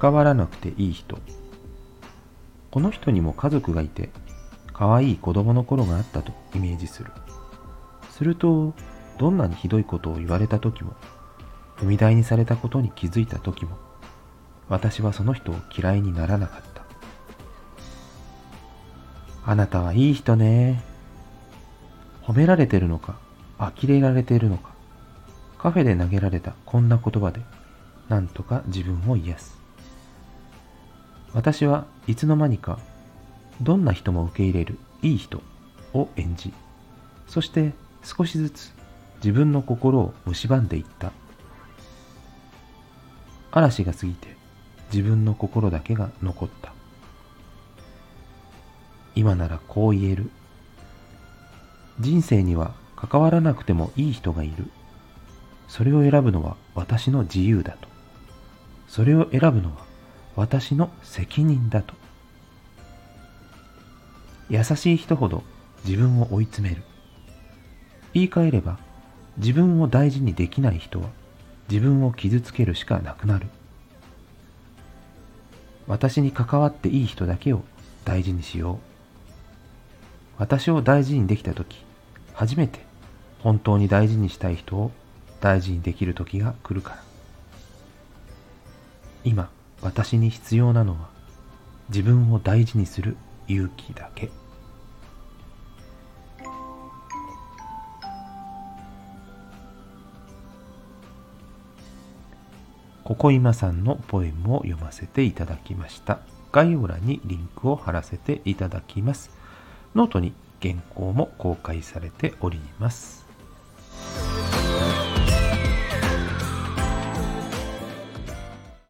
関わらなくていい人。この人にも家族がいて可愛い子供の頃があったとイメージする。するとどんなにひどいことを言われた時も踏み台にされたことに気づいた時も私はその人を嫌いにならなかった。あなたはいい人ね。褒められてるのか呆れられてるのかカフェで投げられたこんな言葉でなんとか自分を癒す。私はいつの間にかどんな人も受け入れるいい人を演じそして少しずつ自分の心を蝕んでいった。嵐が過ぎて自分の心だけが残った。今ならこう言える。人生には関わらなくてもいい人がいる。それを選ぶのは私の自由だと。それを選ぶのは私の責任だと。優しい人ほど自分を追い詰める。言い換えれば自分を大事にできない人は自分を傷つけるしかなくなる。私に関わっていい人だけを大事にしよう。私を大事にできた時初めて本当に大事にしたい人を大事にできる時が来るから。今私に必要なのは自分を大事にする勇気だけここ今さんのポエムを読ませていただきました。概要欄にリンクを貼らせていただきます。ノートに原稿も公開されております。